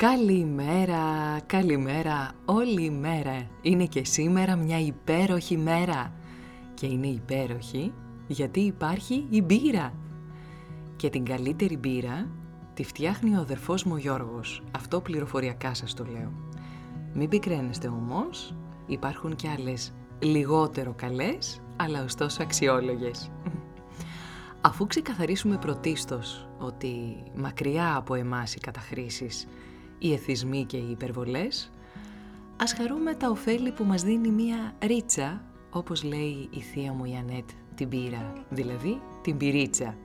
Καλημέρα, καλημέρα, όλη η μέρα. Είναι και σήμερα μια υπέροχη μέρα. Και είναι υπέροχη γιατί υπάρχει η μπύρα. Και την καλύτερη μπύρα τη φτιάχνει ο αδερφός μου ο Γιώργος. Αυτό πληροφοριακά σας το λέω. Μην πικραίνεστε όμως, υπάρχουν και άλλες λιγότερο καλές, αλλά ωστόσο αξιόλογες. Αφού ξεκαθαρίσουμε πρωτίστως ότι μακριά από εμάς οι καταχρήσεις οι εθισμοί και οι υπερβολές, ας χαρούμε τα ωφέλη που μας δίνει μία ρίτσα, όπως λέει η θεία μου η Ανέτ, την πύρα, δηλαδή την πυρίτσα.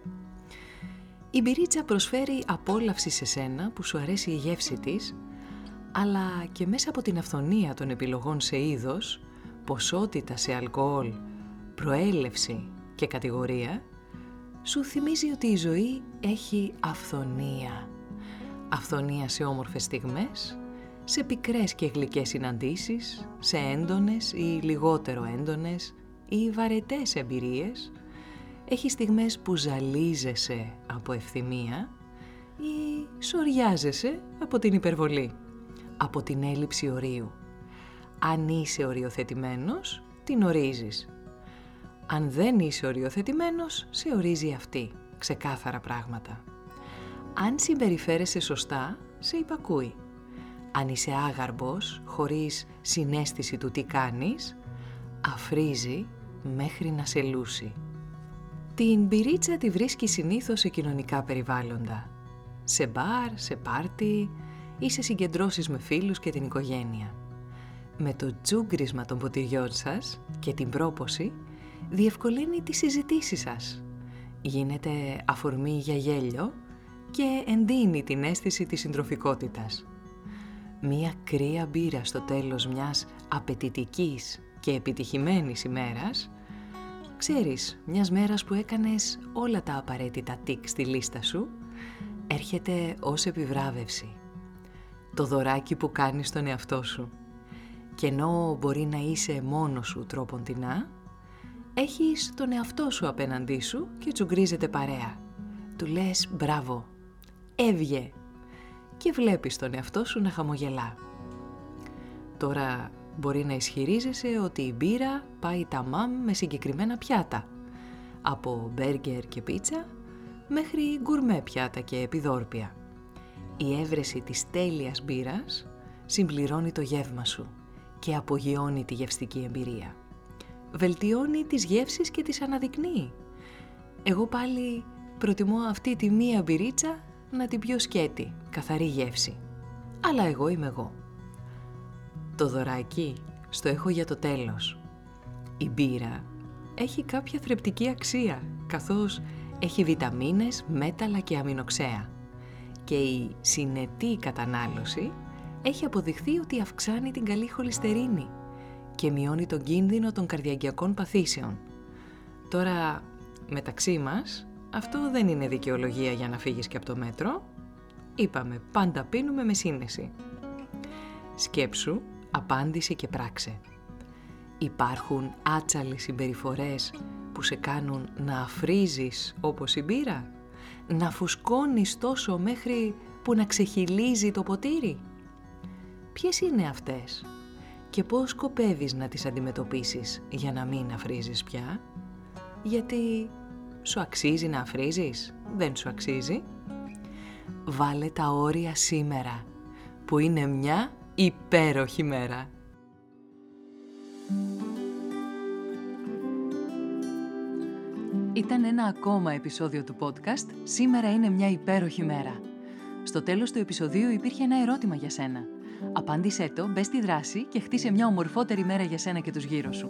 Η πυρίτσα προσφέρει απόλαυση σε σένα που σου αρέσει η γεύση της, αλλά και μέσα από την αυθονία των επιλογών σε είδος, ποσότητα σε αλκοόλ, προέλευση και κατηγορία, σου θυμίζει ότι η ζωή έχει αυθονία Αυθονία σε όμορφες στιγμές, σε πικρές και γλυκές συναντήσεις, σε έντονες ή λιγότερο έντονες ή βαρετές εμπειρίες. Έχει στιγμές που ζαλίζεσαι από ευθυμία ή σοριάζεσαι από την υπερβολή, από την έλλειψη ορίου. Αν είσαι οριοθετημένος, την ορίζεις. Αν δεν είσαι οριοθετημένος, σε ορίζει αυτή. Ξεκάθαρα πράγματα. Αν συμπεριφέρεσαι σωστά, σε υπακούει. Αν είσαι άγαρμπος, χωρίς συνέστηση του τι κάνεις, αφρίζει μέχρι να σε λούσει. Την πυρίτσα τη βρίσκει συνήθως σε κοινωνικά περιβάλλοντα. Σε μπαρ, σε πάρτι ή σε συγκεντρώσεις με φίλους και την οικογένεια. Με το τζούγκρισμα των ποτηριών σας και την πρόποση διευκολύνει τις συζητήσεις σας. Γίνεται αφορμή για γέλιο και εντείνει την αίσθηση της συντροφικότητας. Μία κρύα μπύρα στο τέλος μιας απαιτητικής και επιτυχημένης ημέρας, ξέρεις, μιας μέρας που έκανες όλα τα απαραίτητα τικ στη λίστα σου, έρχεται ως επιβράβευση. Το δωράκι που κάνεις στον εαυτό σου. Και ενώ μπορεί να είσαι μόνος σου τρόποντινά, έχεις τον εαυτό σου απέναντί σου και τσουγκρίζεται παρέα. Του λες μπράβο, έβγε και βλέπεις τον εαυτό σου να χαμογελά. Τώρα μπορεί να ισχυρίζεσαι ότι η μπύρα πάει τα μάμ με συγκεκριμένα πιάτα, από μπέργκερ και πίτσα μέχρι γκουρμέ πιάτα και επιδόρπια. Η έβρεση της τέλειας μπύρας συμπληρώνει το γεύμα σου και απογειώνει τη γευστική εμπειρία. Βελτιώνει τις γεύσεις και τις αναδεικνύει. Εγώ πάλι προτιμώ αυτή τη μία μπυρίτσα να την πιω σκέτη, καθαρή γεύση. Αλλά εγώ είμαι εγώ. Το δωράκι στο έχω για το τέλος. Η μπύρα έχει κάποια θρεπτική αξία, καθώς έχει βιταμίνες, μέταλλα και αμινοξέα. Και η συνετή κατανάλωση έχει αποδειχθεί ότι αυξάνει την καλή χολυστερίνη και μειώνει τον κίνδυνο των καρδιακιακών παθήσεων. Τώρα, μεταξύ μας, αυτό δεν είναι δικαιολογία για να φύγεις και από το μέτρο. Είπαμε, πάντα πίνουμε με σύνεση. Σκέψου, απάντησε και πράξε. Υπάρχουν άτσαλες συμπεριφορές που σε κάνουν να αφρίζεις όπως η μπύρα, να φουσκώνεις τόσο μέχρι που να ξεχυλίζει το ποτήρι; Ποιες είναι αυτές και πώς σκοπεύεις να τις αντιμετωπίσεις για να μην αφρίζεις πια, γιατί σου αξίζει να αφρίζεις; Δεν σου αξίζει; Βάλε τα όρια σήμερα, που είναι μια υπέροχη μέρα. Ήταν ένα ακόμα επεισόδιο του podcast «Σήμερα είναι μια υπέροχη μέρα». Στο τέλος του επεισοδίου υπήρχε ένα ερώτημα για σένα. Απάντησέ το, μπες στη δράση και χτίσε μια ομορφότερη μέρα για σένα και τους γύρω σου.